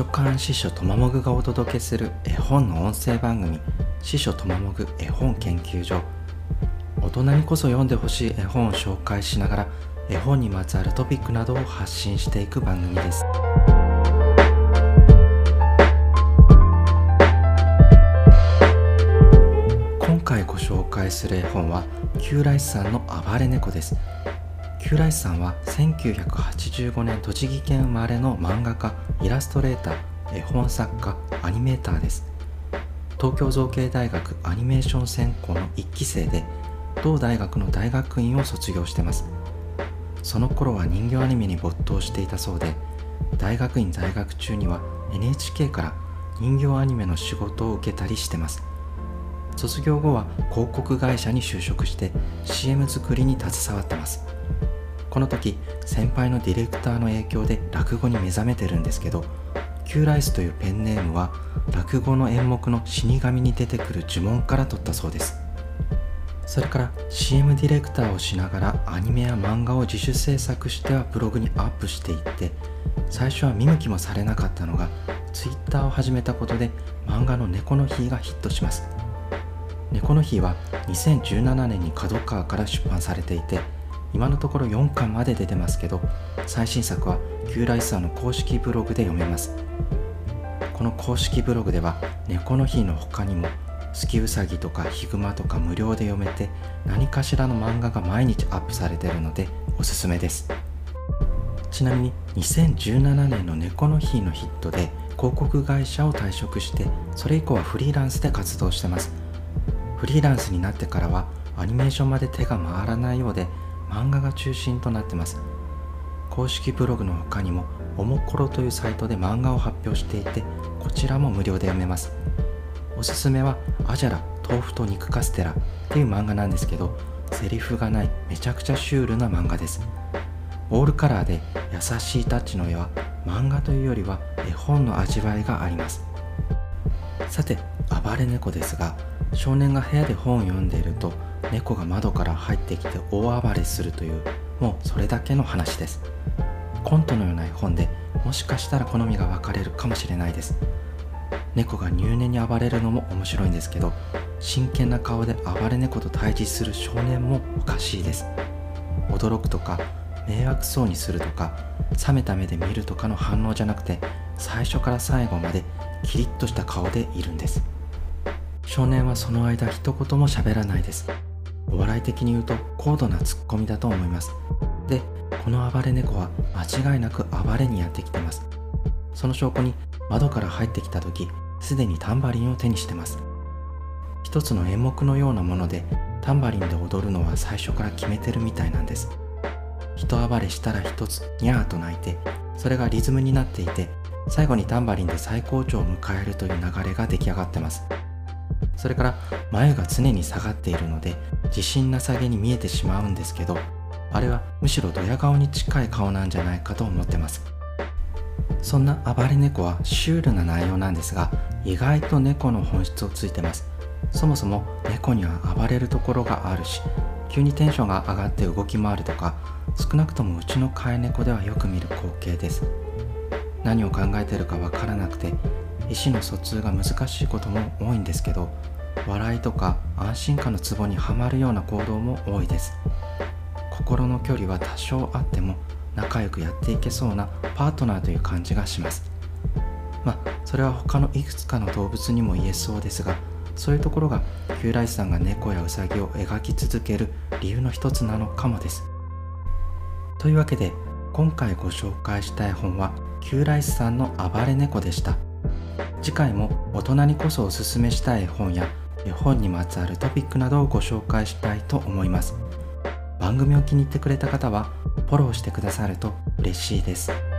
図書館司書とまもぐがお届けする絵本の音声番組司書とまもぐ絵本研究所。大人にこそ読んでほしい絵本を紹介しながら絵本にまつわるトピックなどを発信していく番組です。今回ご紹介する絵本はキューライスさんの暴れ猫です。キューライスさんは1985年栃木県生まれの漫画家イラストレーター絵本作家アニメーターです。東京造形大学アニメーション専攻の1期生で同大学の大学院を卒業してます。その頃は人形アニメに没頭していたそうで大学院在学中には NHK から人形アニメの仕事を受けたりしてます。卒業後は広告会社に就職して CM 作りに携わってます。この時先輩のディレクターの影響で落語に目覚めてるんですけどキューライスというペンネームは落語の演目の死神に出てくる呪文から取ったそうです。それから CM ディレクターをしながらアニメや漫画を自主制作してはブログにアップしていって最初は見向きもされなかったのが Twitter を始めたことで漫画の猫の日がヒットします。猫の日は2017年に角川から出版されていて今のところ4巻まで出てますけど最新作はキューライサーの公式ブログで読めます。この公式ブログでは猫の日の他にも月うさぎとかヒグマとか無料で読めて何かしらの漫画が毎日アップされてるのでおすすめです。ちなみに2017年の猫の日のヒットで広告会社を退職してそれ以降はフリーランスで活動してます。フリーランスになってからはアニメーションまで手が回らないようで漫画が中心となってます。公式ブログの他にもおもころというサイトで漫画を発表していてこちらも無料で読めます。おすすめはアジャラ豆腐と肉カステラっていう漫画なんですけどセリフがないめちゃくちゃシュールな漫画です。オールカラーで優しいタッチの絵は漫画というよりは絵本の味わいがあります。さて暴れ猫ですが少年が部屋で本を読んでいると猫が窓から入ってきて大暴れするというもうそれだけの話です。コントのような絵本でもしかしたら好みが分かれるかもしれないです。猫が入念に暴れるのも面白いんですけど真剣な顔で暴れ猫と対峙する少年もおかしいです。驚くとか迷惑そうにするとか冷めた目で見るとかの反応じゃなくて最初から最後までキリッとした顔でいるんです。少年はその間一言も喋らないです。お笑い的に言うと高度なツッコミだと思います。でこの暴れ猫は間違いなく暴れにやってきてます。その証拠に窓から入ってきた時すでにタンバリンを手にしてます。一つの演目のようなものでタンバリンで踊るのは最初から決めてるみたいなんです。人暴れしたら一つニャーと鳴いてそれがリズムになっていて最後にタンバリンで最高潮を迎えるという流れが出来上がってます。それから眉が常に下がっているので自信なさげに見えてしまうんですけどあれはむしろドヤ顔に近い顔なんじゃないかと思ってます。そんな暴れ猫はシュールな内容なんですが意外と猫の本質をついてます。そもそも猫には暴れるところがあるし急にテンションが上がって動き回るとか少なくともうちの飼い猫ではよく見る光景です。何を考えてるかわからなくて意思の疎通が難しいことも多いんですけど笑いとか安心感のツボにはまるような行動も多いです。心の距離は多少あっても仲良くやっていけそうなパートナーという感じがします。まあそれは他のいくつかの動物にも言えそうですがそういうところがキューライスさんが猫やウサギを描き続ける理由の一つなのかもです。というわけで今回ご紹介した絵本はキューライスさんの暴れ猫でした。次回も大人にこそおすすめしたい絵本や本にまつわるトピックなどをご紹介したいと思います番組を気に入ってくれた方はフォローしてくださると嬉しいです。